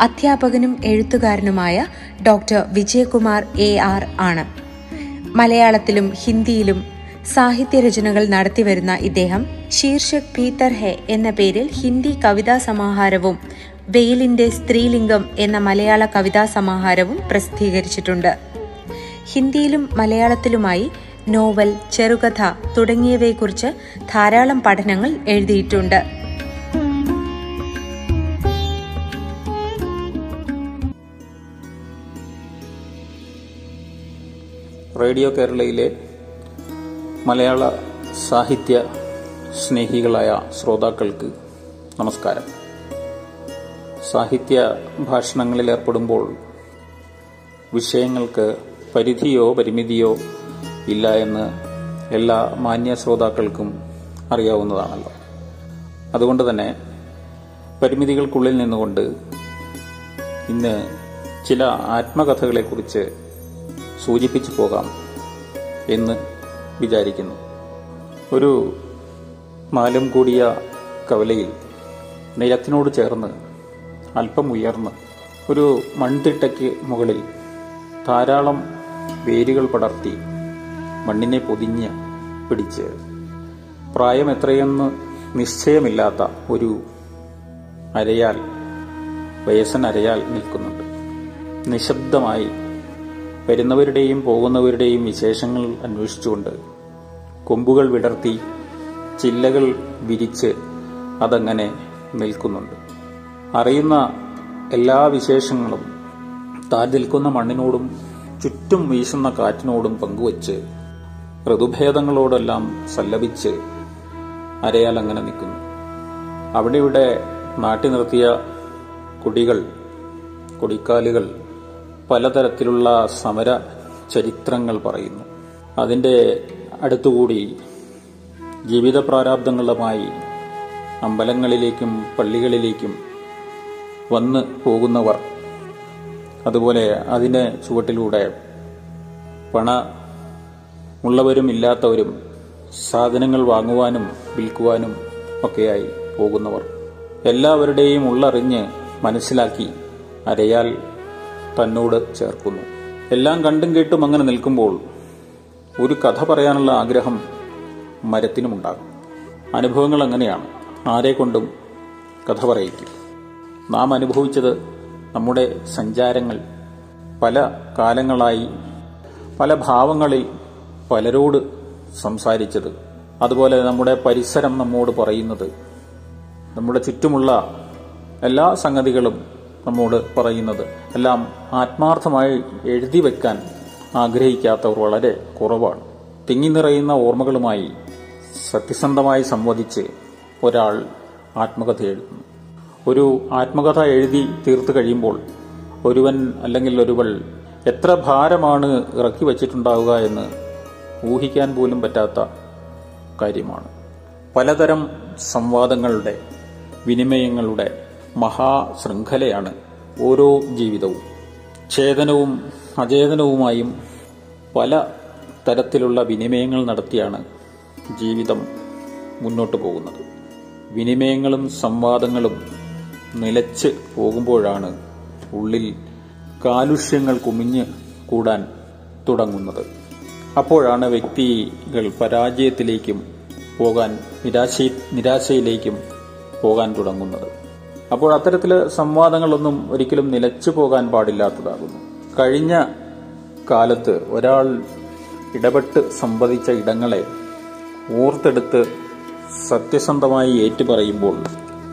അധ്യാപകനും എഴുത്തുകാരനുമായ doctor Vijayakumar A R ആണ്. മലയാളത്തിലും ഹിന്ദിയിലും സാഹിത്യരചനകൾ നടത്തിവരുന്ന ഇദ്ദേഹം ശീർഷക് ഭീതർ ഹെ എന്ന പേരിൽ ഹിന്ദി കവിതാ സമാഹാരവും വെയിലിന്റെ സ്ത്രീലിംഗം എന്ന മലയാള കവിതാ സമാഹാരവും പ്രസിദ്ധീകരിച്ചിട്ടുണ്ട്. ഹിന്ദിയിലും മലയാളത്തിലുമായി നോവൽ ചെറുകഥ തുടങ്ങിയവയെക്കുറിച്ച് ധാരാളം പഠനങ്ങൾ എഴുതിയിട്ടുണ്ട്. റേഡിയോ കേരളയിലെ മലയാള സാഹിത്യ സ്നേഹികളായ ശ്രോതാക്കൾക്ക് നമസ്കാരം. സാഹിത്യ ഭാഷണങ്ങളിൽ ഏർപ്പെടുമ്പോൾ വിഷയങ്ങൾക്ക് പരിധിയോ പരിമിതിയോ ഇല്ല എന്ന് എല്ലാ മാന്യ ശ്രോതാക്കൾക്കും അറിയാവുന്നതാണല്ലോ. അതുകൊണ്ട് തന്നെ പരിമിതികൾക്കുള്ളിൽ നിന്നുകൊണ്ട് ഇന്ന് ചില ആത്മകഥകളെക്കുറിച്ച് സൂചിപ്പിച്ചു പോകാം എന്ന് വിചാരിക്കുന്നു. ഒരു മാലം കൂടിയ കവലയിൽ നിലത്തിനോട് ചേർന്ന് അല്പം ഉയർന്ന് ഒരു മൺതിട്ടയ്ക്ക് മുകളിൽ ധാരാളം വേരുകൾ പടർത്തി മണ്ണിനെ പൊതിഞ്ഞ് പിടിച്ച്. പ്രായം എത്രയെന്ന് നിശ്ചയമില്ലാത്ത ഒരു അരയാൽ വയസ്സൻ അരയാൽ നിൽക്കുന്നുണ്ട്. നിശബ്ദമായി വരുന്നവരുടെയും പോകുന്നവരുടെയും വിശേഷങ്ങൾ അന്വേഷിച്ചുകൊണ്ട് കൊമ്പുകൾ വിടർത്തി ചില്ലകൾ വിരിച്ച് അതങ്ങനെ നിൽക്കുന്നുണ്ട്. അറിയുന്ന എല്ലാ വിശേഷങ്ങളും താൻ നിൽക്കുന്ന മണ്ണിനോടും ചുറ്റും വീശുന്ന കാറ്റിനോടും പങ്കുവച്ച് ഋതുഭേദങ്ങളോടെല്ലാം സല്ലപിച്ച് അരയാൽ അങ്ങനെ നിൽക്കുന്നു. അവിടെ ഇവിടെ നാട്ടി നിർത്തിയ കുടികൾ കൊടിക്കാലുകൾ പലതരത്തിലുള്ള സമര ചരിത്രങ്ങൾ പറയുന്നു. അതിന്റെ അടുത്തുകൂടി ജീവിത പ്രാരാബ്ദങ്ങളുമായി അമ്പലങ്ങളിലേക്കും പള്ളികളിലേക്കും വന്ന് പോകുന്നവർ അതുപോലെ അതിന്റെ ചുവട്ടിലൂടെ പണ ഉള്ളവരും ഇല്ലാത്തവരും സാധനങ്ങൾ വാങ്ങുവാനും വിൽക്കുവാനും ഒക്കെയായി പോകുന്നവർ. എല്ലാവരുടെയും ഉള്ളറിഞ്ഞ് മനസ്സിലാക്കി അരയാൽ തന്നോട് ചേർക്കുന്നു. എല്ലാം കണ്ടും കേട്ടും അങ്ങനെ നിൽക്കുമ്പോൾ ഒരു കഥ പറയാനുള്ള ആഗ്രഹം മരത്തിനുമുണ്ടാകും. അനുഭവങ്ങൾ അങ്ങനെയാണ്. ആരെ കൊണ്ടും കഥ പറയിക്കും. നാം അനുഭവിച്ചത് നമ്മുടെ സഞ്ചാരങ്ങൾ. പല കാലങ്ങളായി പല ഭാവങ്ങളിൽ പലരോട് സംസാരിച്ചത്. അതുപോലെ നമ്മുടെ പരിസരം നമ്മോട് പറയുന്നത്. നമ്മുടെ ചുറ്റുമുള്ള എല്ലാ സംഗതികളും നമ്മോട് പറയുന്നത്. എല്ലാം ആത്മാർത്ഥമായി എഴുതി വെക്കാൻ ആഗ്രഹിക്കാത്തവർ വളരെ കുറവാണ്. തിങ്ങി നിറയുന്ന ഓർമ്മകളുമായി സത്യസന്ധമായി സംവദിച്ച് ഒരാൾ ആത്മകഥ എഴുതുന്നു. ഒരു ആത്മകഥ എഴുതി തീർത്തു കഴിയുമ്പോൾ ഒരുവൻ അല്ലെങ്കിൽ ഒരുവൾ എത്ര ഭാരമാണ് ഇറക്കി വച്ചിട്ടുണ്ടാവുക എന്ന് ഊഹിക്കാൻ പോലും പറ്റാത്ത കാര്യമാണ്. പലതരം സംവാദങ്ങളുടെ വിനിമയങ്ങളുടെ മഹാശൃംഖലയാണ് ഓരോ ജീവിതവും. ചേതനവും അചേതനവുമായും പല തരത്തിലുള്ള വിനിമയങ്ങൾ നടത്തിയാണ് ജീവിതം മുന്നോട്ട് പോകുന്നത്. വിനിമയങ്ങളും സംവാദങ്ങളും നിലച്ച് പോകുമ്പോഴാണ് ഉള്ളിൽ കാലുഷ്യങ്ങൾ കുമിഞ്ഞ് കൂടാൻ തുടങ്ങുന്നത്. അപ്പോഴാണ് വ്യക്തികൾ പരാജയത്തിലേക്കും പോകാൻ നിരാശ നിരാശയിലേക്കും പോകാൻ തുടങ്ങുന്നത്. അപ്പോൾ അത്തരത്തിൽ സംവാദങ്ങളൊന്നും ഒരിക്കലും നിലച്ചു പോകാൻ പാടില്ലാത്തതാകുന്നു. കഴിഞ്ഞ കാലത്ത് ഒരാൾ ഇടപെട്ട് സംവദിച്ച ഇടങ്ങളെ ഓർത്തെടുത്ത് സത്യസന്ധമായി ഏറ്റുപറയുമ്പോൾ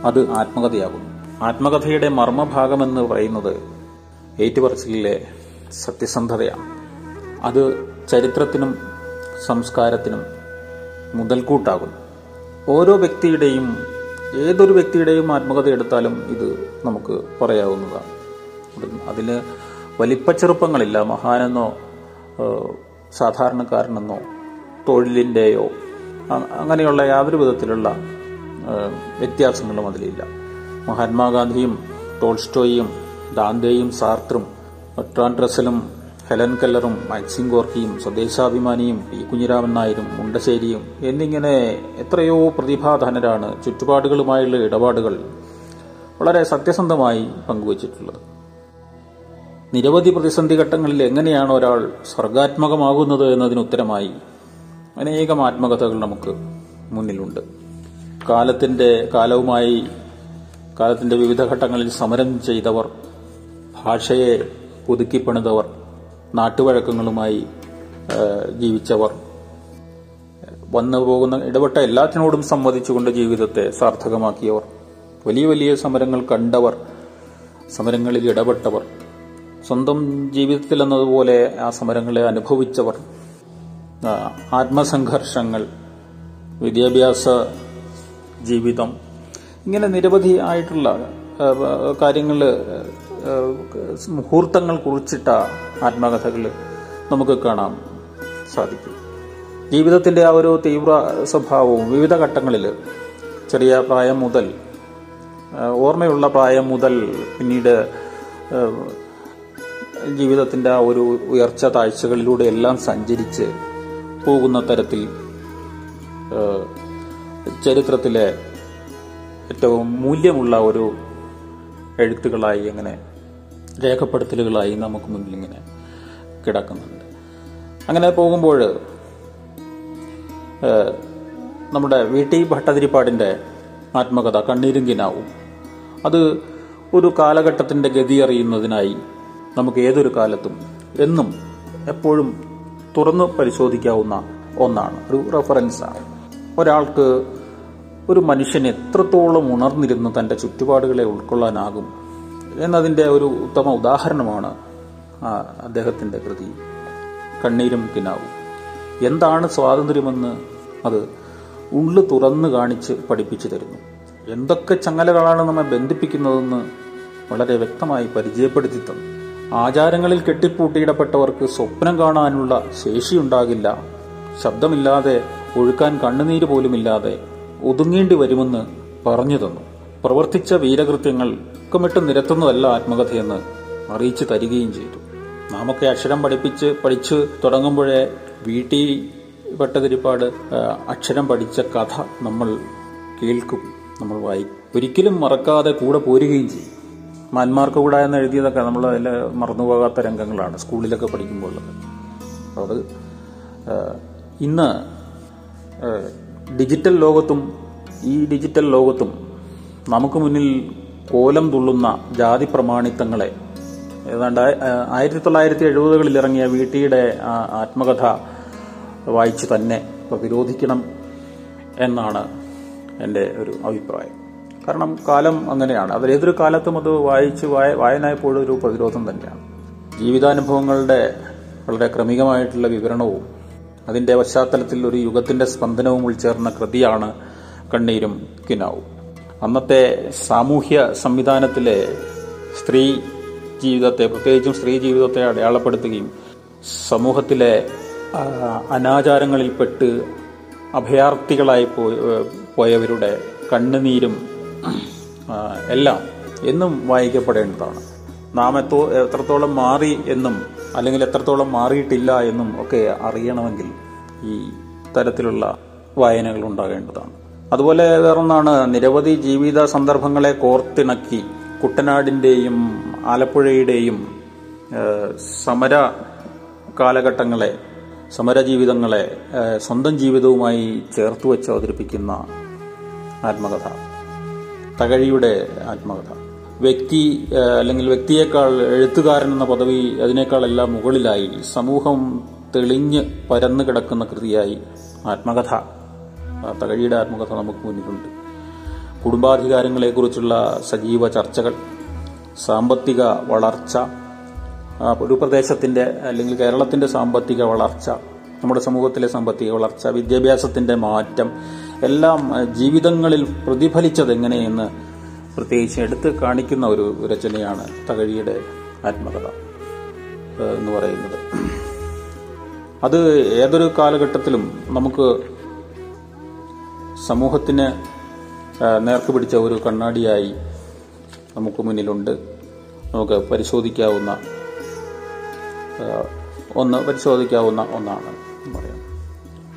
അത് ആത്മകഥയാകുന്നു. ആത്മകഥയുടെ മർമ്മഭാഗമെന്ന് പറയുന്നത് ഏറ്റുപറച്ചിലെ സത്യസന്ധതയാണ്. അത് ചരിത്രത്തിനും സംസ്കാരത്തിനും മുതൽക്കൂട്ടാകുന്നു. ഓരോ വ്യക്തിയുടെയും ഏതൊരു വ്യക്തിയുടെയും ആത്മകഥ എടുത്താലും ഇത് നമുക്ക് പറയാവുന്നതാണ്. അതിന് വലിപ്പച്ചെറുപ്പങ്ങളില്ല മഹാനെന്നോ സാധാരണക്കാരനെന്നോ തൊഴിലിന്റെയോ അങ്ങനെയുള്ള യാതൊരു വിധത്തിലുള്ള വ്യത്യാസങ്ങളും അതിലില്ല. മഹാത്മാഗാന്ധിയും ടോൾസ്റ്റോയും ദാന്തേയും സാർത്രും ബർട്രാൻഡ് റസലും ഹെലൻ കല്ലറും മാക്സിം ഗോർക്കിയും സ്വദേശാഭിമാനിയും പി കുഞ്ഞിരാമൻ നായരും മുണ്ടശ്ശേരിയും എന്നിങ്ങനെ എത്രയോ പ്രതിഭാധനരാണ് ചുറ്റുപാടുകളുമായുള്ള ഇടപാടുകൾ വളരെ സത്യസന്ധമായി പങ്കുവച്ചിട്ടുള്ളത്. നിരവധി പ്രതിസന്ധി ഘട്ടങ്ങളിൽ എങ്ങനെയാണ് ഒരാൾ സർഗാത്മകമാകുന്നത് എന്നതിന് ഉത്തരമായി അനേകം ആത്മകഥകൾ നമുക്ക് മുന്നിലുണ്ട്. കാലത്തിന്റെ കാലവുമായി കാലത്തിന്റെ വിവിധ ഘട്ടങ്ങളിൽ സമരം ചെയ്തവർ ഭാഷയെ പുതുക്കിപ്പണിതവർ നാട്ടുവഴക്കങ്ങളുമായി ജീവിച്ചവർ. വന്നു പോകുന്ന ഇടപെട്ട എല്ലാത്തിനോടും സംവദിച്ചുകൊണ്ട് ജീവിതത്തെ സാർത്ഥകമാക്കിയവർ. വലിയ വലിയ സമരങ്ങൾ കണ്ടവർ സമരങ്ങളിൽ ഇടപെട്ടവർ. സ്വന്തം ജീവിതത്തിൽ എന്നതുപോലെ ആ സമരങ്ങളെ അനുഭവിച്ചവർ. ആത്മസംഘർഷങ്ങൾ വിദ്യാഭ്യാസ ജീവിതം. ഇങ്ങനെ നിരവധി ആയിട്ടുള്ള കാര്യങ്ങൾ മുഹൂർത്തങ്ങൾ കുറിച്ചിട്ട ആത്മകഥകൾ നമുക്ക് കാണാൻ സാധിക്കും. ജീവിതത്തിന്റെ ആ ഒരു തീവ്ര സ്വഭാവവും വിവിധ ഘട്ടങ്ങളിൽ ചെറിയ പ്രായം മുതൽ ഓർമ്മയുള്ള പ്രായം മുതൽ പിന്നീട് ജീവിതത്തിന്റെ ആ ഒരു ഉയർച്ച താഴ്ചകളിലൂടെ എല്ലാം സഞ്ചരിച്ച് പോകുന്ന തരത്തിൽ ചരിത്രത്തിലെ ഏറ്റവും മൂല്യമുള്ള ഒരു എഴുത്തുകളായി അങ്ങനെ രേഖപ്പെടുത്തലുകളായി നമുക്ക് മുന്നിൽ ഇങ്ങനെ കിടക്കുന്നുണ്ട്. അങ്ങനെ പോകുമ്പോൾ നമ്മുടെ വി ടി ഭട്ടതിരിപ്പാടിന്റെ ആത്മകഥ കണ്ണീരും കിനാവും. അത് ഒരു കാലഘട്ടത്തിന്റെ ഗതി അറിയുന്നതിനായി നമുക്ക് ഏതൊരു കാലത്തും എന്നും എപ്പോഴും തുറന്ന് പരിശോധിക്കാവുന്ന ഒന്നാണ്. ഒരു റെഫറൻസാണ് ഒരാൾക്ക് ഒരു മനുഷ്യൻ എത്രത്തോളം ഉണർന്നിരുന്ന് തന്റെ ചുറ്റുപാടുകളെ ഉൾക്കൊള്ളാനാകും എന്നതിന്റെ ഒരു ഉത്തമ ഉദാഹരണമാണ് അദ്ദേഹത്തിന്റെ കൃതി. കണ്ണീരും കിനാവും. എന്താണ് സ്വാതന്ത്ര്യമെന്ന് അത് ഉള്ളു തുറന്നു കാണിച്ച് പഠിപ്പിച്ചു തരുന്നു. എന്തൊക്കെ ചങ്ങലകളാണ് നമ്മെ ബന്ധിപ്പിക്കുന്നതെന്ന് വളരെ വ്യക്തമായി പരിചയപ്പെടുത്തി തന്നു. ആചാരങ്ങളിൽ കെട്ടിപ്പൂട്ടിയിടപ്പെട്ടവർക്ക് സ്വപ്നം കാണാനുള്ള ശേഷിയുണ്ടാകില്ല. ശബ്ദമില്ലാതെ ഒഴുക്കാൻ കണ്ണുനീര് പോലുമില്ലാതെ ഒതുങ്ങേണ്ടി വരുമെന്ന് പറഞ്ഞു തന്നു. പ്രവർത്തിച്ച വീരകൃത്യങ്ങൾ ഒക്കമിട്ട് നിരത്തുന്നതല്ല ആത്മകഥയെന്ന് അറിയിച്ചു തരികയും ചെയ്തു. നാമൊക്കെ അക്ഷരം പഠിപ്പിച്ച് പഠിച്ചു തുടങ്ങുമ്പോഴേ വീട്ടിൽ പെട്ടതിരിപ്പാട് അക്ഷരം പഠിച്ച കഥ നമ്മൾ കേൾക്കും. നമ്മൾ വായിക്കും. ഒരിക്കലും മറക്കാതെ കൂടെ പോരുകയും ചെയ്യും. മാന്മാർക്ക് കൂടെ എന്ന് എഴുതിയതൊക്കെ നമ്മൾ അതിൽ മറന്നുപോകാത്ത രംഗങ്ങളാണ് സ്കൂളിലൊക്കെ പഠിക്കുമ്പോൾ അത് ഇന്ന് ഡിജിറ്റൽ ലോകത്തും ഈ ഡിജിറ്റൽ ലോകത്തും നമുക്ക് മുന്നിൽ കോലം തുള്ളുന്ന ജാതി പ്രമാണിത്തങ്ങളെ. ഏതാണ്ട് ആയിരത്തി തൊള്ളായിരത്തി എഴുപതുകളിൽ ഇറങ്ങിയ വീട്ടിയുടെ ടിയുടെ ആത്മകഥ വായിച്ചു തന്നെ വിരോധിക്കണം എന്നാണ് എന്റെ ഒരു അഭിപ്രായം. കാരണം കാലം അങ്ങനെയാണ്. അവർ ഏതൊരു കാലത്തും അത് വായിച്ച് വായ- വായന എപ്പോഴും ഒരു പ്രതിരോധം തന്നെയാണ്. ജീവിതാനുഭവങ്ങളുടെ വളരെ ക്രമികമായിട്ടുള്ള വിവരണവും അതിന്റെ പശ്ചാത്തലത്തിൽ ഒരു യുഗത്തിന്റെ സ്പന്ദനവും ഉൾച്ചേർന്ന കൃതിയാണ് കണ്ണീരും കിനാവും. അന്നത്തെ സാമൂഹ്യ സംവിധാനത്തിലെ സ്ത്രീ ജീവിതത്തെ പ്രത്യേകിച്ചും സ്ത്രീ ജീവിതത്തെ അടയാളപ്പെടുത്തുകയും സമൂഹത്തിലെ അനാചാരങ്ങളിൽപ്പെട്ട് അഭയാർത്ഥികളായി പോയ പോയവരുടെ കണ്ണുനീരും എല്ലാം എന്നും വായിക്കപ്പെടേണ്ടതാണ്. നാം എത്തോ എത്രത്തോളം മാറി എന്നും അല്ലെങ്കിൽ എത്രത്തോളം മാറിയിട്ടില്ല എന്നും ഒക്കെ അറിയണമെങ്കിൽ ഈ തരത്തിലുള്ള വായനകൾ ഉണ്ടാകേണ്ടതാണ്. അതുപോലെ വേറൊന്നാണ് നിരവധി ജീവിത സന്ദർഭങ്ങളെ കോർത്തിണക്കി കുട്ടനാടിന്റെയും ആലപ്പുഴയുടെയും സമര കാലഘട്ടങ്ങളെ സമര ജീവിതങ്ങളെ സ്വന്തം ജീവിതവുമായി ചേർത്ത് വെച്ച് അവതരിപ്പിക്കുന്ന ആത്മകഥ. തകഴിയുടെ ആത്മകഥ. വ്യക്തി അല്ലെങ്കിൽ വ്യക്തിയേക്കാൾ എഴുത്തുകാരൻ എന്ന പദവി അതിനേക്കാളെല്ലാം മുകളിലായി സമൂഹം തെളിഞ്ഞ് പരന്നു കിടക്കുന്ന കൃതിയായി ആത്മകഥ. തകഴിയുടെ ആത്മകഥ നമുക്ക് മുന്നിലുണ്ട്. കുടുംബാധികാരങ്ങളെക്കുറിച്ചുള്ള സജീവ ചർച്ചകൾ സാമ്പത്തിക വളർച്ച ഒരു പ്രദേശത്തിന്റെ അല്ലെങ്കിൽ കേരളത്തിന്റെ സാമ്പത്തിക വളർച്ച നമ്മുടെ സമൂഹത്തിലെ സാമ്പത്തിക വളർച്ച വിദ്യാഭ്യാസത്തിന്റെ മാറ്റം എല്ലാം ജീവിതങ്ങളിൽ പ്രതിഫലിച്ചത് എങ്ങനെയെന്ന് പ്രത്യേകിച്ച് എടുത്ത് കാണിക്കുന്ന ഒരു രചനയാണ് തകഴിയുടെ ആത്മകഥ എന്ന് പറയുന്നത്. അത് ഏതൊരു കാലഘട്ടത്തിലും നമുക്ക് സമൂഹത്തിന് നേർക്ക് പിടിച്ച ഒരു കണ്ണാടിയായി നമുക്ക് മുന്നിലുണ്ട്. നമുക്ക് പരിശോധിക്കാവുന്ന ഒന്ന് പരിശോധിക്കാവുന്ന ഒന്നാണ് പറയാം.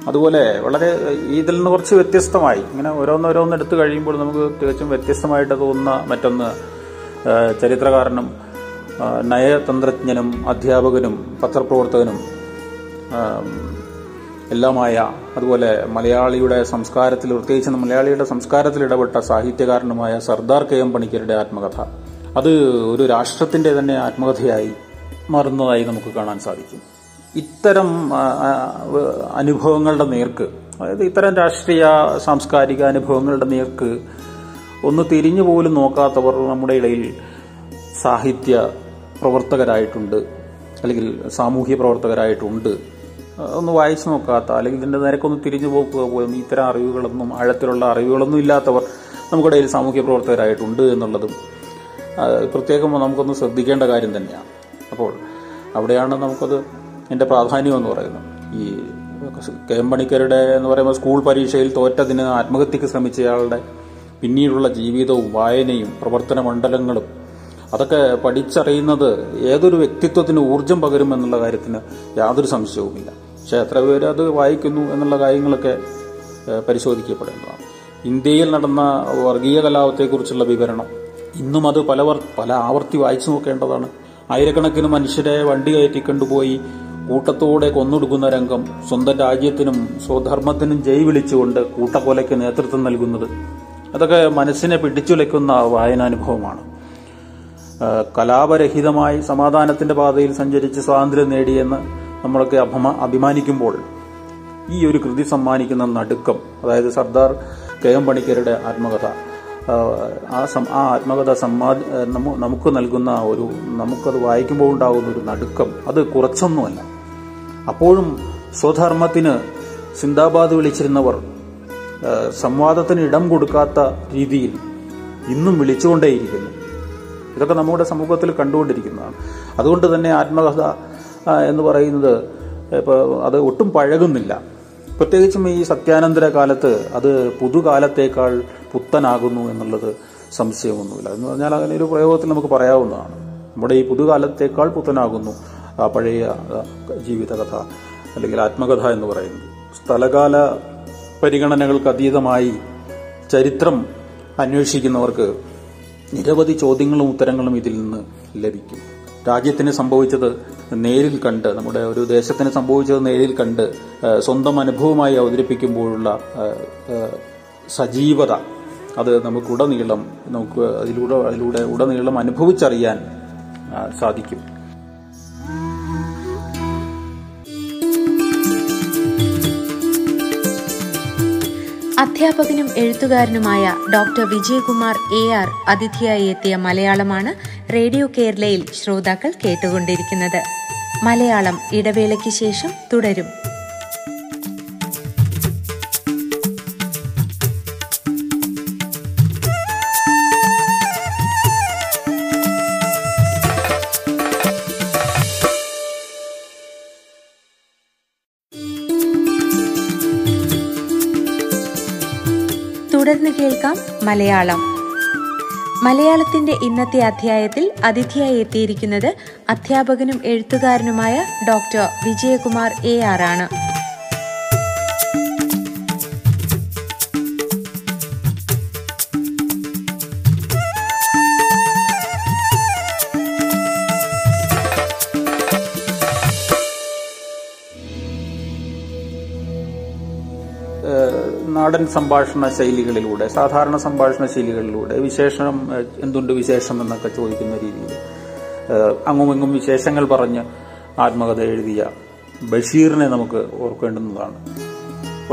അതുപോലെ വളരെ ഇതിൽ നിന്ന് കുറച്ച് വ്യത്യസ്തമായി ഇങ്ങനെ ഓരോന്നോരോന്ന് എടുത്തു കഴിയുമ്പോൾ നമുക്ക് തികച്ചും വ്യത്യസ്തമായിട്ട് തോന്നുന്ന മറ്റൊന്ന് ചരിത്രകാരനും നയതന്ത്രജ്ഞനും അധ്യാപകനും പത്രപ്രവർത്തകനും എല്ലാമായ അതുപോലെ മലയാളിയുടെ സംസ്കാരത്തിൽ പ്രത്യേകിച്ച് മലയാളിയുടെ സംസ്കാരത്തിൽ ഇടപെട്ട സാഹിത്യകാരനുമായ സർദാർ കെ എം പണിക്കരുടെ ആത്മകഥ. അത് ഒരു രാഷ്ട്രത്തിന്റെ തന്നെ ആത്മകഥയായി മാറുന്നതായി നമുക്ക് കാണാൻ സാധിക്കും. ഇത്തരം അനുഭവങ്ങളുടെ നേർക്ക് അതായത് ഇത്തരം രാഷ്ട്രീയ സാംസ്കാരിക അനുഭവങ്ങളുടെ നേർക്ക് ഒന്ന് തിരിഞ്ഞു പോലും നോക്കാത്തവർ നമ്മുടെ ഇടയിൽ സാഹിത്യ പ്രവർത്തകരായിട്ടുണ്ട് അല്ലെങ്കിൽ സാമൂഹ്യ പ്രവർത്തകരായിട്ടുണ്ട്. ഒന്ന് വായിച്ചു നോക്കാത്ത അല്ലെങ്കിൽ ഇതിന്റെ നിരക്കൊന്ന് തിരിഞ്ഞു പോക്കുക പോലും ഇത്തരം അറിവുകളൊന്നും ആഴത്തിലുള്ള അറിവുകളൊന്നും ഇല്ലാത്തവർ നമുക്കിടയിൽ സാമൂഹ്യ പ്രവർത്തകരായിട്ടുണ്ട് എന്നുള്ളതും പ്രത്യേകം നമുക്കൊന്ന് ശ്രദ്ധിക്കേണ്ട കാര്യം തന്നെയാണ്. അപ്പോൾ അവിടെയാണ് നമുക്കത് എന്റെ പ്രാധാന്യം എന്ന് പറയുന്നത്. ഈ കെ എം പണിക്കരുടെ എന്ന് പറയുമ്പോൾ സ്കൂൾ പരീക്ഷയിൽ തോറ്റതിന് ആത്മഹത്യക്ക് ശ്രമിച്ചയാളുടെ പിന്നീടുള്ള ജീവിതവും വായനയും പ്രവർത്തന മണ്ഡലങ്ങളും അതൊക്കെ പഠിച്ചറിയുന്നത് ഏതൊരു വ്യക്തിത്വത്തിന് ഊർജം പകരുമെന്നുള്ള കാര്യത്തിന് യാതൊരു സംശയവുമില്ല. പക്ഷെ എത്ര പേര് അത് വായിക്കുന്നു എന്നുള്ള കാര്യങ്ങളൊക്കെ പരിശോധിക്കപ്പെടേണ്ടതാണ്. ഇന്ത്യയിൽ നടന്ന വർഗീയ കലാപത്തെക്കുറിച്ചുള്ള വിവരണം ഇന്നും അത് പല പല ആവർത്തി വായിച്ചു നോക്കേണ്ടതാണ്. ആയിരക്കണക്കിന് മനുഷ്യരെ വണ്ടി കയറ്റിക്കൊണ്ടുപോയി കൂട്ടത്തോടെ കൊന്നൊടുക്കുന്ന രംഗം സ്വന്തം രാജ്യത്തിനും സ്വധർമ്മത്തിനും ജയ് വിളിച്ചുകൊണ്ട് കൂട്ടക്കൊലയ്ക്ക് നേതൃത്വം നൽകുന്നത്. അതൊക്കെ മനസ്സിനെ പിടിച്ചുലയ്ക്കുന്ന വായനാനുഭവമാണ്. കലാപരഹിതമായി സമാധാനത്തിന്റെ പാതയിൽ സഞ്ചരിച്ച് സ്വാതന്ത്ര്യം നേടിയെന്ന് നമ്മളൊക്കെ അഭിമാ അഭിമാനിക്കുമ്പോൾ ഈ ഒരു കൃതി സമ്മാനിക്കുന്ന നടുക്കം അതായത് സർദാർ കെ എം പണിക്കരുടെ ആത്മകഥ ആ, സം- ആ ആത്മകഥ സമ്മാ നമു- നമുക്ക് നൽകുന്ന ഒരു നമുക്കത് വായിക്കുമ്പോൾ ഉണ്ടാകുന്ന ഒരു നടുക്കം അത് കുറച്ചൊന്നുമല്ല. അപ്പോഴും സ്വധർമ്മത്തിന് സിന്ദാബാദ് വിളിച്ചിരുന്നവർ സംവാദത്തിന് ഇടം കൊടുക്കാത്ത രീതിയിൽ ഇന്നും വിളിച്ചുകൊണ്ടേയിരിക്കുന്നു. ഇതൊക്കെ നമ്മുടെ സമൂഹത്തിൽ കണ്ടുകൊണ്ടിരിക്കുന്നതാണ്. അതുകൊണ്ട് തന്നെ ആത്മകഥ എന്ന് പറയുന്നത് ഇപ്പോൾ അത് ഒട്ടും പഴകുന്നില്ല. പ്രത്യേകിച്ചും ഈ സത്യാനന്തര കാലത്ത് അത് പുതുകാലത്തേക്കാൾ പുത്തനാകുന്നു എന്നുള്ളത് സംശയമൊന്നുമില്ല. എന്ന് പറഞ്ഞാൽ അങ്ങനെ ഒരു പ്രയോഗത്തിൽ നമുക്ക് പറയാവുന്നതാണ്. നമ്മുടെ ഈ പുതുകാലത്തേക്കാൾ പുത്തനാകുന്നു ആ പഴയ ജീവിതകഥ അല്ലെങ്കിൽ ആത്മകഥ എന്ന് പറയുന്നത്. സ്ഥലകാല പരിഗണനകൾക്ക് അതീതമായി ചരിത്രം അന്വേഷിക്കുന്നവർക്ക് നിരവധി ചോദ്യങ്ങളും ഉത്തരങ്ങളും ഇതിൽ നിന്ന് ലഭിക്കും. രാജ്യത്തിന് സംഭവിച്ചത് നേരിൽ കണ്ട് നമ്മുടെ ഒരു ദേശത്തിന് സംഭവിച്ചത് നേരിൽ കണ്ട് സ്വന്തം അനുഭവമായി അവതരിപ്പിക്കുമ്പോഴുള്ള സജീവത അത് നമുക്ക് ഉടനീളം നമുക്ക് അതിലൂടെ അതിലൂടെ ഉടനീളം അനുഭവിച്ചറിയാൻ സാധിക്കും. അധ്യാപകനും എഴുത്തുകാരനുമായ ഡോക്ടർ വിജയകുമാർ എ ആർ അതിഥിയായി എത്തിയ മലയാളമാണ് റേഡിയോ കേരളയിൽ ശ്രോതാക്കൾ കേട്ടുകൊണ്ടിരിക്കുന്നത്. മലയാളം ഇടവേളയ്ക്ക് ശേഷം തുടരും. തുടർന്ന് കേൾക്കാം മലയാളം മലയാളത്തിന്റെ ഇന്നത്തെ അധ്യായത്തിൽ അതിഥിയായി എത്തിയിരിക്കുന്നത് അധ്യാപകനും എഴുത്തുകാരനുമായ ഡോക്ടർ വിജയകുമാർ എ ആർ ആണ്. നാടൻ സംഭാഷണ ശൈലികളിലൂടെ സാധാരണ സംഭാഷണ ശൈലികളിലൂടെ വിശേഷണം എന്തുണ്ട് വിശേഷം എന്നൊക്കെ ചോദിക്കുന്ന രീതിയിൽ അങ്ങുമിങ്ങും വിശേഷങ്ങൾ പറഞ്ഞ് ആത്മകഥ എഴുതിയ ബഷീറിനെ നമുക്ക് ഓർക്കേണ്ടുന്നതാണ്.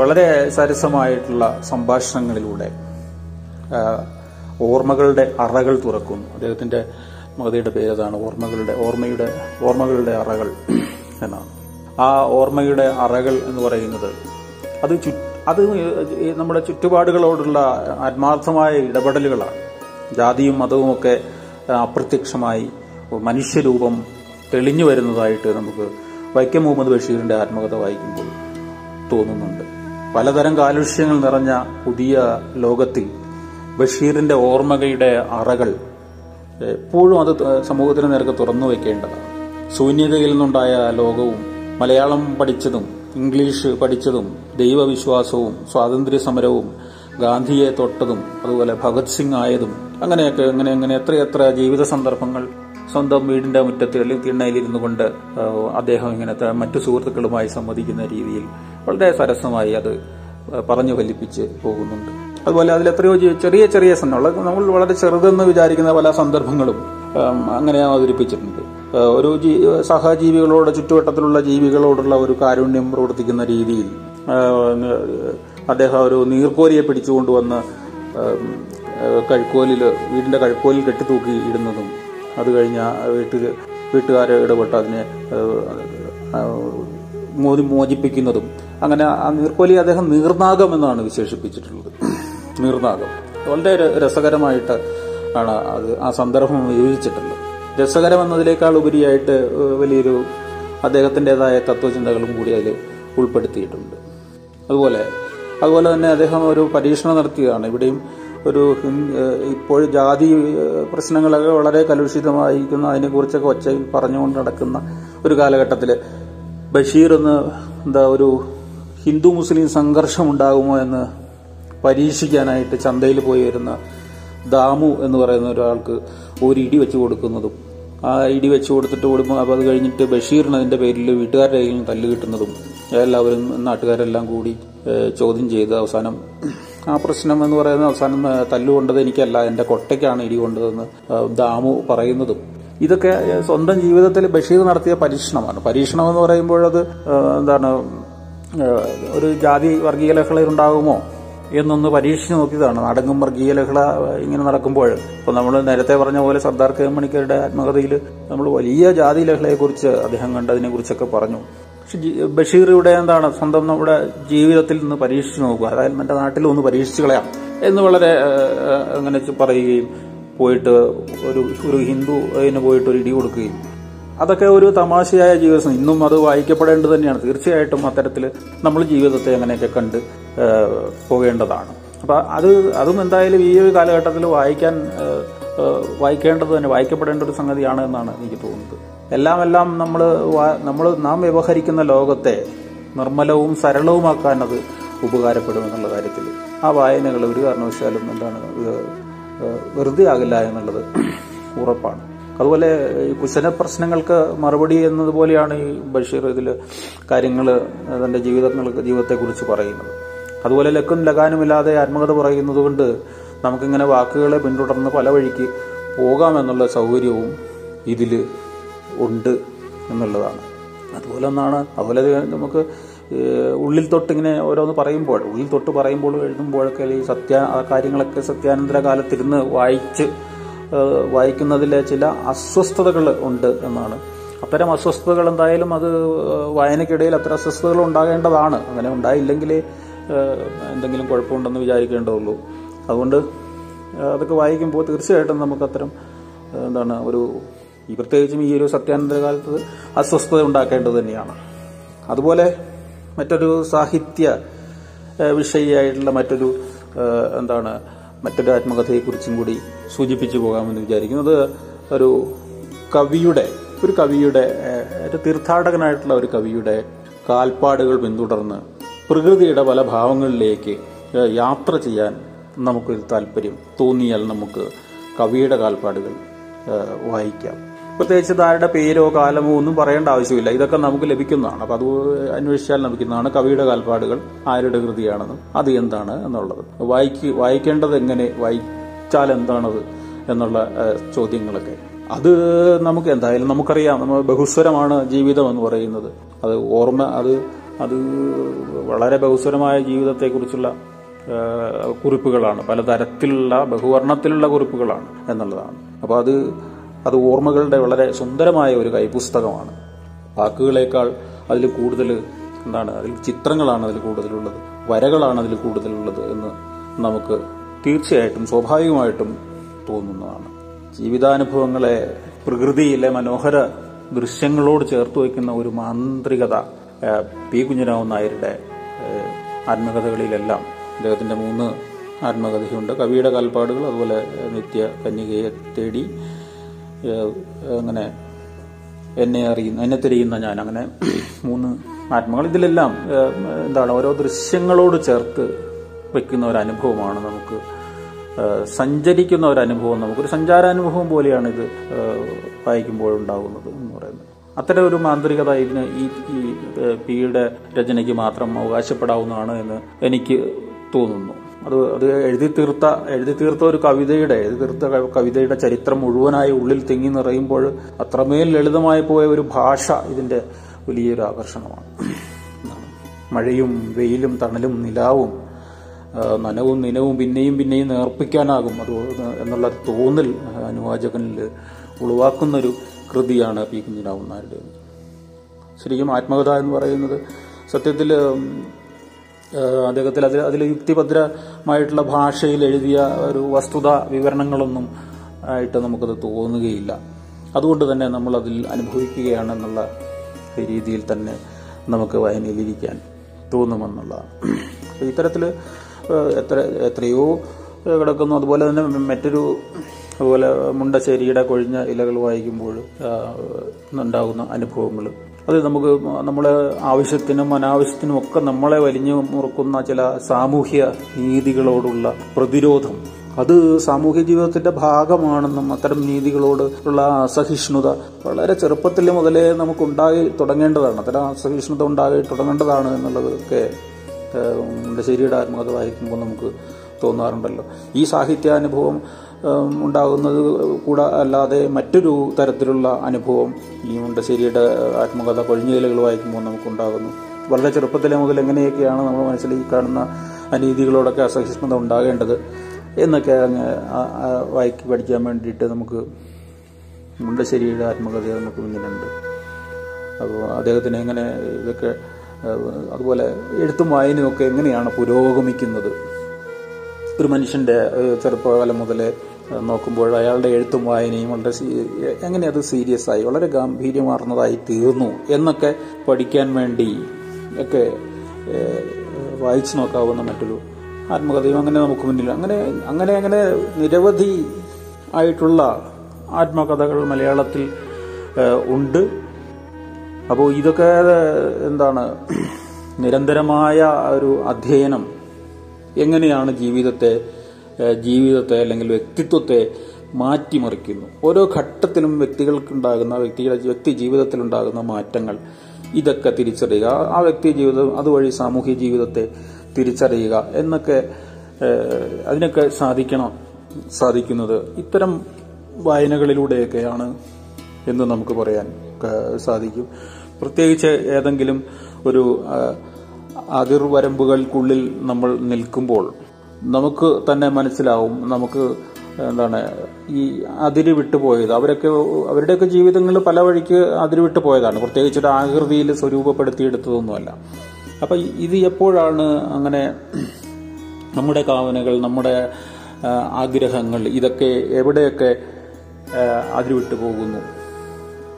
വളരെ സരസമായിട്ടുള്ള സംഭാഷണങ്ങളിലൂടെ ഓർമ്മകളുടെ അറകൾ തുറക്കുന്നു. അദ്ദേഹത്തിന്റെ മകതയുടെ പേരതാണ് ഓർമ്മകളുടെ ഓർമ്മയുടെ ഓർമ്മകളുടെ അറകൾ എന്നാണ്. ആ ഓർമ്മയുടെ അറകൾ എന്ന് പറയുന്നത് അത് ചു അത് നമ്മുടെ ചുറ്റുപാടുകളോടുള്ള ആത്മാർത്ഥമായ ഇടപെടലുകളാണ്. ജാതിയും മതവും ഒക്കെ അപ്രത്യക്ഷമായി മനുഷ്യരൂപം തെളിഞ്ഞു വരുന്നതായിട്ട് നമുക്ക് വൈക്കം മുഹമ്മദ് ബഷീറിന്റെ ആത്മകഥ വായിക്കുമ്പോൾ തോന്നുന്നുണ്ട്. പലതരം കാലുഷ്യങ്ങൾ നിറഞ്ഞ പുതിയ ലോകത്തിൽ ബഷീറിന്റെ ഓർമ്മകളുടെ അറകൾ എപ്പോഴും അത് സമൂഹത്തിന് നേർക്ക് തുറന്നു വെക്കേണ്ടതാണ്. ശൂന്യതയിൽ നിന്നുണ്ടായ ലോകവും മലയാളം പഠിച്ചതും ഇംഗ്ലീഷ് പഠിച്ചതും ദൈവവിശ്വാസവും സ്വാതന്ത്ര്യ സമരവും ഗാന്ധിയെ തൊട്ടതും അതുപോലെ ഭഗത് സിംഗ് ആയതും അങ്ങനെയൊക്കെ അങ്ങനെ അങ്ങനെ എത്രയെത്ര ജീവിത സന്ദർഭങ്ങൾ സ്വന്തം വീടിന്റെ മുറ്റത്ത് അല്ലെങ്കിൽ തിണ്ണയിലിരുന്നു കൊണ്ട് അദ്ദേഹം ഇങ്ങനത്തെ മറ്റു സുഹൃത്തുക്കളുമായി സംവദിക്കുന്ന രീതിയിൽ വളരെ സരസമായി അത് പറഞ്ഞു ഫലിപ്പിച്ച് പോകുന്നുണ്ട്. അതുപോലെ അതിൽ എത്രയോ ചെറിയ ചെറിയ നമ്മൾ വളരെ ചെറുതെന്ന് വിചാരിക്കുന്ന പല സന്ദർഭങ്ങളും അങ്ങനെ അവതരിപ്പിച്ചിട്ടുണ്ട്. ഒരു സഹജീവികളോട് ചുറ്റുവട്ടത്തിലുള്ള ജീവികളോടുള്ള ഒരു കാരുണ്യം പ്രവർത്തിക്കുന്ന രീതിയിൽ അദ്ദേഹം ഒരു നീർക്കോലിയെ പിടിച്ചുകൊണ്ടുവന്ന് കഴുക്കോലിൽ വീടിന്റെ കഴുക്കോലിൽ കെട്ടിത്തൂക്കി ഇടുന്നതും അത് കഴിഞ്ഞ വീട്ടിൽ വീട്ടുകാരെ ഇടപെട്ട് അതിനെ മോദി മോചിപ്പിക്കുന്നതും അങ്ങനെ ആ നീർക്കോലി അദ്ദേഹം നീർനാഗം എന്നാണ് വിശേഷിപ്പിച്ചിട്ടുള്ളത്. നീർനാഗം. വളരെ രസകരമായിട്ട് ആണ് അത് ആ സന്ദർഭം ഉപയോഗിച്ചിട്ടുണ്ട് രസകരം എന്നതിലേക്കാൾ ഉപരിയായിട്ട് വലിയൊരു അദ്ദേഹത്തിന്റെതായ തത്വചിന്തകളും കൂടി അതിൽ ഉൾപ്പെടുത്തിയിട്ടുണ്ട്. അതുപോലെ അതുപോലെ തന്നെ അദ്ദേഹം ഒരു പരീക്ഷണം നടത്തിയതാണ്. ഇവിടെയും ഒരു ഇപ്പോൾ ജാതി പ്രശ്നങ്ങളൊക്കെ വളരെ കലുഷിതമായിരിക്കുന്ന അതിനെക്കുറിച്ചൊക്കെ ഒച്ചയിൽ പറഞ്ഞുകൊണ്ട് നടക്കുന്ന ഒരു കാലഘട്ടത്തിൽ ബഷീർ എന്ന് എന്താ ഒരു ഹിന്ദു മുസ്ലിം സംഘർഷം ഉണ്ടാകുമോ എന്ന് പരീക്ഷിക്കാനായിട്ട് ചന്തയിൽ പോയി വരുന്ന ദാമു എന്ന് പറയുന്ന ഒരാൾക്ക് ഒരു ഇടി വെച്ച് കൊടുക്കുന്നതും ആ ഇടി വെച്ച് കൊടുത്തിട്ട് ഓടുമ്പോൾ അപ്പോൾ അത് കഴിഞ്ഞിട്ട് ബഷീറിന് അതിന്റെ പേരിൽ വീട്ടുകാരുടെ കയ്യിൽ നിന്ന് തല്ല് കിട്ടുന്നതും എല്ലാവരും നാട്ടുകാരെല്ലാം കൂടി ചോദ്യം ചെയ്ത് അവസാനം ആ പ്രശ്നം എന്ന് പറയുന്നത് അവസാനം തല്ലുകൊണ്ടത് എനിക്കല്ല എന്റെ കൊട്ടയ്ക്കാണ് ഇടി കൊണ്ടതെന്ന് ദാമു പറയുന്നതും. ഇതൊക്കെ സ്വന്തം ജീവിതത്തിൽ ബഷീർ നടത്തിയ പരീക്ഷണമാണ്. പരീക്ഷണം എന്ന് പറയുമ്പോഴത് എന്താണ് ഒരു ജാതി വർഗീയ ലഹള ഉണ്ടാകുമോ? എന്നൊന്ന് പരീക്ഷിച്ച് നോക്കിയതാണ്. നാടകം വർഗീയ ലഹള ഇങ്ങനെ നടക്കുമ്പോൾ. ഇപ്പൊ നമ്മൾ നേരത്തെ പറഞ്ഞ പോലെ സർദാർ കെ മണിക്കരുടെ ആത്മകഥയിൽ നമ്മൾ വലിയ ജാതി ലഹളയെക്കുറിച്ച് അദ്ദേഹം കണ്ടതിനെ കുറിച്ചൊക്കെ പറഞ്ഞു. പക്ഷെ ബഷീർ ഇവിടെ എന്താണ് സ്വന്തം നമ്മുടെ ജീവിതത്തിൽ നിന്ന് പരീക്ഷിച്ച് നോക്കുക. അതായത് എന്റെ നാട്ടിൽ ഒന്ന് പരീക്ഷിച്ച് കളയാം എന്ന് വളരെ അങ്ങനെ പറയുകയും പോയിട്ട് ഒരു ഒരു ഹിന്ദു അതിന് പോയിട്ട് ഒരു ഇടി കൊടുക്കുകയും. അതൊക്കെ ഒരു തമാശയായ ജീവിതം. ഇന്നും അത് വായിക്കപ്പെടേണ്ടത് തന്നെയാണ്. തീർച്ചയായിട്ടും അത്തരത്തിൽ നമ്മൾ ജീവിതത്തെ അങ്ങനെയൊക്കെ കണ്ട് പോകേണ്ടതാണ്. അപ്പോൾ അത് അതും എന്തായാലും ഈ ഒരു കാലഘട്ടത്തിൽ വായിക്കാൻ വായിക്കേണ്ടത് തന്നെ വായിക്കപ്പെടേണ്ട ഒരു സംഗതിയാണ് എന്നാണ് എനിക്ക് തോന്നുന്നത്. എല്ലാം എല്ലാം നമ്മൾ നമ്മൾ നാം വ്യവഹരിക്കുന്ന ലോകത്തെ നിർമ്മലവും സരളവുമാക്കാൻ അത് ഉപകാരപ്പെടും എന്നുള്ള കാര്യത്തിൽ ആ വായനകൾ ഒരു കാരണവശാലും എന്താണ് വെറുതെ ആകില്ല എന്നുള്ളത് ഉറപ്പാണ്. അതുപോലെ ഈ കുശല പ്രശ്നങ്ങൾക്ക് മറുപടി എന്നതുപോലെയാണ് ഈ ബഷീർ ഇതിൽ കാര്യങ്ങൾ തന്റെ ജീവിതങ്ങൾക്ക് ജീവിതത്തെക്കുറിച്ച് പറയുന്നത്. അതുപോലെ ലക്കും ലഗാനുമില്ലാതെ ആത്മകഥ പറയുന്നത് കൊണ്ട് നമുക്കിങ്ങനെ വാക്കുകളെ പിന്തുടർന്ന് പല വഴിക്ക് പോകാമെന്നുള്ള സൗകര്യവും ഇതിൽ ഉണ്ട് എന്നുള്ളതാണ്. അതുപോലെ ഒന്നാണ് അതുപോലെ നമുക്ക് ഉള്ളിൽ തൊട്ടിങ്ങനെ ഓരോന്ന് പറയുമ്പോൾ ഉള്ളിൽ തൊട്ട് പറയുമ്പോൾ എഴുതുമ്പോഴൊക്കെ ഈ സത്യ കാര്യങ്ങളൊക്കെ സത്യാനന്തര കാലത്തിരുന്ന് വായിച്ച് വായിക്കുന്നതിലെ ചില അസ്വസ്ഥതകൾ ഉണ്ട് എന്നാണ്. അത്തരം അസ്വസ്ഥതകൾ എന്തായാലും അത് വായനയ്ക്കിടയിൽ അത്തരം അസ്വസ്ഥതകൾ ഉണ്ടാകേണ്ടതാണ്. അങ്ങനെ ഉണ്ടായില്ലെങ്കിൽ എന്തെങ്കിലും കുഴപ്പമുണ്ടെന്ന് വിചാരിക്കേണ്ടതുള്ളൂ. അതുകൊണ്ട് അതൊക്കെ വായിക്കുമ്പോൾ തീർച്ചയായിട്ടും നമുക്ക് അത്തരം എന്താണ് ഒരു ഈ പ്രത്യേകിച്ചും ഈ ഒരു സത്യാനന്തര കാലത്ത് അസ്വസ്ഥത ഉണ്ടാക്കേണ്ടത് തന്നെയാണ്. അതുപോലെ മറ്റൊരു സാഹിത്യ വിഷയിയായിട്ടുള്ള മറ്റൊരു എന്താണ് മറ്റൊരു ആത്മകഥയെക്കുറിച്ചും കൂടി സൂചിപ്പിച്ചു പോകാമെന്ന് വിചാരിക്കുന്നത് ഒരു കവിയുടെ ഒരു കവിയുടെ തീർത്ഥാടകനായിട്ടുള്ള ഒരു കവിയുടെ കാൽപ്പാടുകൾ പിന്തുടർന്ന് പ്രകൃതിയുടെ പല ഭാവങ്ങളിലേക്ക് യാത്ര ചെയ്യാൻ നമുക്കൊരു താല്പര്യം തോന്നിയാൽ നമുക്ക് കവിയുടെ കാൽപ്പാടുകൾ വായിക്കാം. പ്രത്യേകിച്ച് ആരുടെ പേരോ കാലമോ ഒന്നും പറയേണ്ട ആവശ്യമില്ല. ഇതൊക്കെ നമുക്ക് ലഭിക്കുന്നതാണ്. അപ്പം അത് അന്വേഷിച്ചാൽ ലഭിക്കുന്നതാണ് കവിയുടെ കാൽപ്പാടുകൾ ആരുടെ കൃതിയാണെന്നും അത് എന്താണ് എന്നുള്ളത്. വായിക്ക് വായിക്കേണ്ടത് എങ്ങനെ വായിച്ചാൽ എന്താണത് എന്നുള്ള ചോദ്യങ്ങളൊക്കെ. അത് നമുക്ക് എന്തായാലും നമുക്കറിയാം. നമ്മൾ ബഹുസ്വരമാണ് ജീവിതം എന്ന് പറയുന്നത്. അത് ഓർമ്മ അത് അത് വളരെ ബഹുസ്വരമായ ജീവിതത്തെക്കുറിച്ചുള്ള കുറിപ്പുകളാണ്. പലതരത്തിലുള്ള ബഹുവർണത്തിലുള്ള കുറിപ്പുകളാണ് എന്നുള്ളതാണ്. അപ്പോൾ അത് അത് ഓർമ്മകളുടെ വളരെ സുന്ദരമായ ഒരു കൈപുസ്തകമാണ്. വാക്കുകളേക്കാൾ അതിൽ കൂടുതൽ എന്താണ് അതിൽ ചിത്രങ്ങളാണ് അതിൽ കൂടുതലുള്ളത്. വരകളാണ് അതിൽ കൂടുതലുള്ളത് എന്ന് നമുക്ക് തീർച്ചയായിട്ടും സ്വാഭാവികമായിട്ടും തോന്നുന്നതാണ്. ജീവിതാനുഭവങ്ങളെ പ്രകൃതിയിലെ മനോഹര ദൃശ്യങ്ങളോട് ചേർത്ത് വയ്ക്കുന്ന ഒരു മാന്ത്രികത പി കുഞ്ഞിരാമൻ നായരുടെ ആത്മകഥകളിലെല്ലാം അദ്ദേഹത്തിന്റെ മൂന്ന് ആത്മകഥയുണ്ട്. കവിയുടെ കാൽപ്പാടുകൾ അതുപോലെ നിത്യ കന്യകയെ തേടി അങ്ങനെ എന്നെ അറിയുന്ന എന്നെ തിരിയുന്ന ഞാൻ അങ്ങനെ മൂന്ന് ആത്മകൾ. ഇതിലെല്ലാം എന്താണ് ഓരോ ദൃശ്യങ്ങളോട് ചേർത്ത് വെക്കുന്ന ഒരു അനുഭവമാണ് നമുക്ക് സഞ്ചരിക്കുന്ന ഒരു അനുഭവം. നമുക്കൊരു സഞ്ചാരാനുഭവം പോലെയാണ് ഇത് വായിക്കുമ്പോഴുണ്ടാകുന്നത് എന്ന് പറയുന്നത്. അത്തരം ഒരു മാന്ത്രികത ഇതിന് ഈ ഈ പിയുടെ രചനയ്ക്ക് മാത്രം അവകാശപ്പെടാവുന്നതാണ് എന്ന് എനിക്ക് തോന്നുന്നു. അത് അത് എഴുതി തീർത്ത എഴുതി തീർത്ത ഒരു കവിതയുടെ എഴുതി തീർത്ത കവിതയുടെ ചരിത്രം മുഴുവനായി ഉള്ളിൽ തിങ്ങി നിറയുമ്പോൾ അത്രമേൽ ലളിതമായി പോയ ഒരു ഭാഷ ഇതിന്റെ വലിയൊരു ആകർഷണമാണ്. മഴയും വെയിലും തണലും നിലാവും നനവും നിനവും പിന്നെയും പിന്നെയും നേർപ്പിക്കാനാകും. അത് എന്നുള്ള തോന്നൽ അനുവാചകനിൽ ഉളവാക്കുന്നൊരു കൃതിയാണ് പി കുഞ്ഞിരാമൻ നായരുടേത് ശരിക്കും ആത്മകഥ എന്ന് പറയുന്നത് സത്യത്തിൽ അദ്ദേഹത്തിൽ അതിൽ അതിൽ യുക്തിഭദ്രമായിട്ടുള്ള ഭാഷയിൽ എഴുതിയ ഒരു വസ്തുത വിവരണങ്ങളൊന്നും ആയിട്ട് നമുക്കത് തോന്നുകയില്ല. അതുകൊണ്ട് തന്നെ നമ്മൾ അതിൽ അനുഭവിക്കുകയാണെന്നുള്ള രീതിയിൽ തന്നെ നമുക്ക് വായനയിലിരിക്കാൻ തോന്നുമെന്നുള്ളതാണ് ഇത്തരത്തിൽ എത്ര എത്രയോ കിടക്കുന്നു. അതുപോലെ തന്നെ മറ്റൊരു അതുപോലെ മുണ്ടശ്ശേരിയുടെ കൊഴിഞ്ഞ ഇലകൾ വായിക്കുമ്പോൾ ഉണ്ടാകുന്ന അനുഭവങ്ങൾ. അത് നമുക്ക് നമ്മുടെ ആവശ്യത്തിനും അനാവശ്യത്തിനും ഒക്കെ നമ്മളെ വലിഞ്ഞു മുറുക്കുന്ന ചില സാമൂഹ്യ നീതികളോടുള്ള പ്രതിരോധം. അത് സാമൂഹ്യ ജീവിതത്തിന്റെ ഭാഗമാണെന്നും അത്തരം നീതികളോട് ഉള്ള അസഹിഷ്ണുത വളരെ ചെറുപ്പത്തിൽ മുതലേ നമുക്കുണ്ടായി തുടങ്ങേണ്ടതാണ്. അത്തരം അസഹിഷ്ണുത ഉണ്ടായി തുടങ്ങേണ്ടതാണ് എന്നുള്ളതൊക്കെ മുണ്ടശ്ശേരിയുടെ ആത്മകഥ വായിക്കുമ്പോൾ നമുക്ക് തോന്നാറുണ്ടല്ലോ. ഈ സാഹിത്യാനുഭവം ഉണ്ടാകുന്നത് കൂടെ അല്ലാതെ മറ്റൊരു തരത്തിലുള്ള അനുഭവം ഈ മുണ്ടശ്ശേരിയുടെ ആത്മകഥ കൊഴിഞ്ഞുകലുകൾ വായിക്കുമ്പോൾ നമുക്കുണ്ടാകുന്നു. വളരെ ചെറുപ്പത്തിലെ മുതൽ എങ്ങനെയൊക്കെയാണ് നമ്മൾ മനസ്സിൽ ഈ കാണുന്ന അനീതികളോടൊക്കെ അസഹിഷ്ണുത ഉണ്ടാകേണ്ടത് എന്നൊക്കെ അങ്ങ് ആ പഠിക്കാൻ വേണ്ടിയിട്ട് നമുക്ക് മുണ്ടശ്ശേരിയുടെ ആത്മകഥ നമുക്ക് മുന്നിലുണ്ട് അപ്പോൾ അദ്ദേഹത്തിന് എങ്ങനെ ഇതൊക്കെ അതുപോലെ എഴുത്തും വായനയും ഒക്കെ എങ്ങനെയാണ് പുരോഗമിക്കുന്നത്? ഒരു മനുഷ്യന്റെ ചെറുപ്പകാലം മുതലേ നോക്കുമ്പോൾ അയാളുടെ എഴുത്തും വായനയും വളരെ എങ്ങനെ അത് സീരിയസ് ആയി വളരെ ഗാംഭീര്യമാർന്നതായി തീർന്നു എന്നൊക്കെ പഠിക്കാൻ വേണ്ടി ഒക്കെ വായിച്ചു നോക്കാവുന്ന മറ്റൊരു ആത്മകഥയും അങ്ങനെ നമുക്ക് മുന്നിൽ. അങ്ങനെ അങ്ങനെ അങ്ങനെ നിരവധി ആയിട്ടുള്ള ആത്മകഥകൾ മലയാളത്തിൽ ഉണ്ട്. അപ്പോൾ ഇതൊക്കെ എന്താണ് നിരന്തരമായ ഒരു അധ്യയനം എങ്ങനെയാണ് ജീവിതത്തെ ജീവിതത്തെ അല്ലെങ്കിൽ വ്യക്തിത്വത്തെ മാറ്റിമറിക്കുന്നു. ഓരോ ഘട്ടത്തിലും വ്യക്തികൾക്കുണ്ടാകുന്ന വ്യക്തിയുടെ വ്യക്തി ജീവിതത്തിലുണ്ടാകുന്ന മാറ്റങ്ങൾ. ഇതൊക്കെ തിരിച്ചറിയുക. ആ വ്യക്തി ജീവിതം അതുവഴി സാമൂഹ്യ ജീവിതത്തെ തിരിച്ചറിയുക എന്നൊക്കെ അതിനൊക്കെ സാധിക്കണം? സാധിക്കുന്നത് ഇത്തരം വായനകളിലൂടെയൊക്കെയാണ് എന്ന് നമുക്ക് പറയാൻ സാധിക്കും. പ്രത്യേകിച്ച് ഏതെങ്കിലും ഒരു അതിർവരമ്പുകൾക്കുള്ളിൽ നമ്മൾ നിൽക്കുമ്പോൾ നമുക്ക് തന്നെ മനസ്സിലാവും. നമുക്ക് എന്താണ് ഈ അതിര് വിട്ടുപോയത് അവരൊക്കെ അവരുടെയൊക്കെ ജീവിതങ്ങളിൽ പല വഴിക്ക് അതിര് വിട്ടു പോയതാണ്. പ്രത്യേകിച്ച് ഒരു ആകൃതിയിൽ സ്വരൂപപ്പെടുത്തിയെടുത്തതൊന്നുമല്ല. അപ്പം ഇത് എപ്പോഴാണ് അങ്ങനെ നമ്മുടെ കാവനകൾ നമ്മുടെ ആഗ്രഹങ്ങൾ ഇതൊക്കെ എവിടെയൊക്കെ അതിര് വിട്ടുപോകുന്നു പോകുന്നു?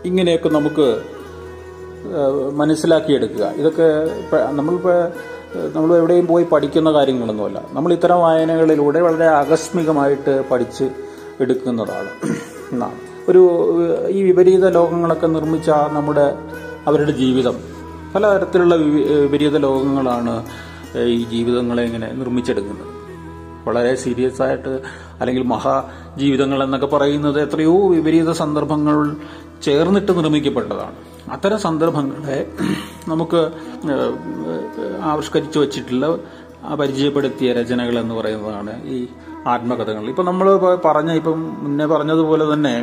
ഇങ്ങനെയൊക്കെ നമുക്ക് മനസ്സിലാക്കിയെടുക്കുക. ഇതൊക്കെ നമ്മൾ നമ്മൾ എവിടെയും പോയി പഠിക്കുന്ന കാര്യങ്ങളൊന്നുമല്ല. നമ്മൾ ഇത്തരം വായനകളിലൂടെ വളരെ ആകസ്മികമായിട്ട് പഠിച്ച് എടുക്കുന്നതാണ്. ഒരു ഈ വിപരീത ലോകങ്ങളൊക്കെ നിർമ്മിച്ച നമ്മുടെ അവരുടെ ജീവിതം. പലതരത്തിലുള്ള വിപരീത ലോകങ്ങളാണ് ഈ ജീവിതങ്ങളെ ഇങ്ങനെ നിർമ്മിച്ചെടുക്കുന്നത്. വളരെ സീരിയസ് ആയിട്ട് അല്ലെങ്കിൽ മഹാ ജീവിതങ്ങൾ എന്നൊക്കെ പറയുന്നത് എത്രയോ വിപരീത സന്ദർഭങ്ങൾ ചേർന്നിട്ട് നിർമ്മിക്കപ്പെട്ടതാണ്. അത്തരം സന്ദർഭങ്ങളെ നമുക്ക് ആവിഷ്കരിച്ചു വച്ചിട്ടുള്ള പരിചയപ്പെടുത്തിയ രചനകൾ എന്ന് പറയുന്നതാണ് ഈ ആത്മകഥകൾ. ഇപ്പൊ നമ്മൾ പറഞ്ഞ ഇപ്പം മുന്നേ പറഞ്ഞതുപോലെ തന്നെ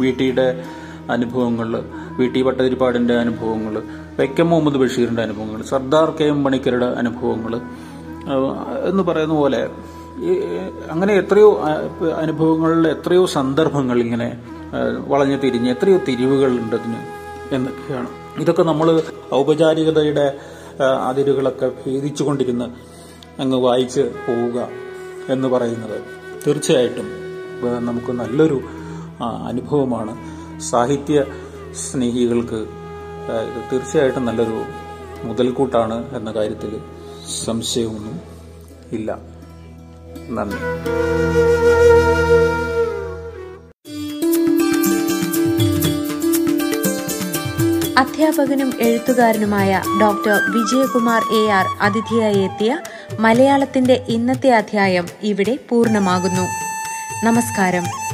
വീട്ടിയുടെ അനുഭവങ്ങൾ വീട്ടി ഭട്ടതിരിപ്പാടിന്റെ അനുഭവങ്ങൾ വൈക്കം മുഹമ്മദ് ബഷീറിന്റെ അനുഭവങ്ങൾ സർദാർ കെ എം മണിക്കരുടെ അനുഭവങ്ങൾ എന്ന് പറയുന്ന പോലെ അങ്ങനെ എത്രയോ അനുഭവങ്ങളിൽ എത്രയോ സന്ദർഭങ്ങൾ ഇങ്ങനെ വളഞ്ഞു തിരിഞ്ഞ് എത്രയോ തിരിവുകളുണ്ട് അതിന്. എന്നൊക്കെയാണ്. ഇതൊക്കെ നമ്മൾ ഔപചാരികതയുടെ അതിരുകളൊക്കെ ഭേദിച്ചുകൊണ്ടിരുന്ന് അങ്ങ് വായിച്ച് പോവുക എന്ന് പറയുന്നത് തീർച്ചയായിട്ടും നമുക്ക് നല്ലൊരു അനുഭവമാണ്. സാഹിത്യ സ്നേഹികൾക്ക് ഇത് തീർച്ചയായിട്ടും നല്ലൊരു മുതൽക്കൂട്ടാണ് എന്ന കാര്യത്തിൽ സംശയമൊന്നും ഇല്ല. നന്ദി. അധ്യാപകനും എഴുത്തുകാരനുമായ ഡോക്ടർ വിജയകുമാർ എ ആർ അതിഥിയായി എത്തിയ മലയാളത്തിന്റെ ഇന്നത്തെ അധ്യായം ഇവിടെ പൂർണമാകുന്നു. നമസ്കാരം.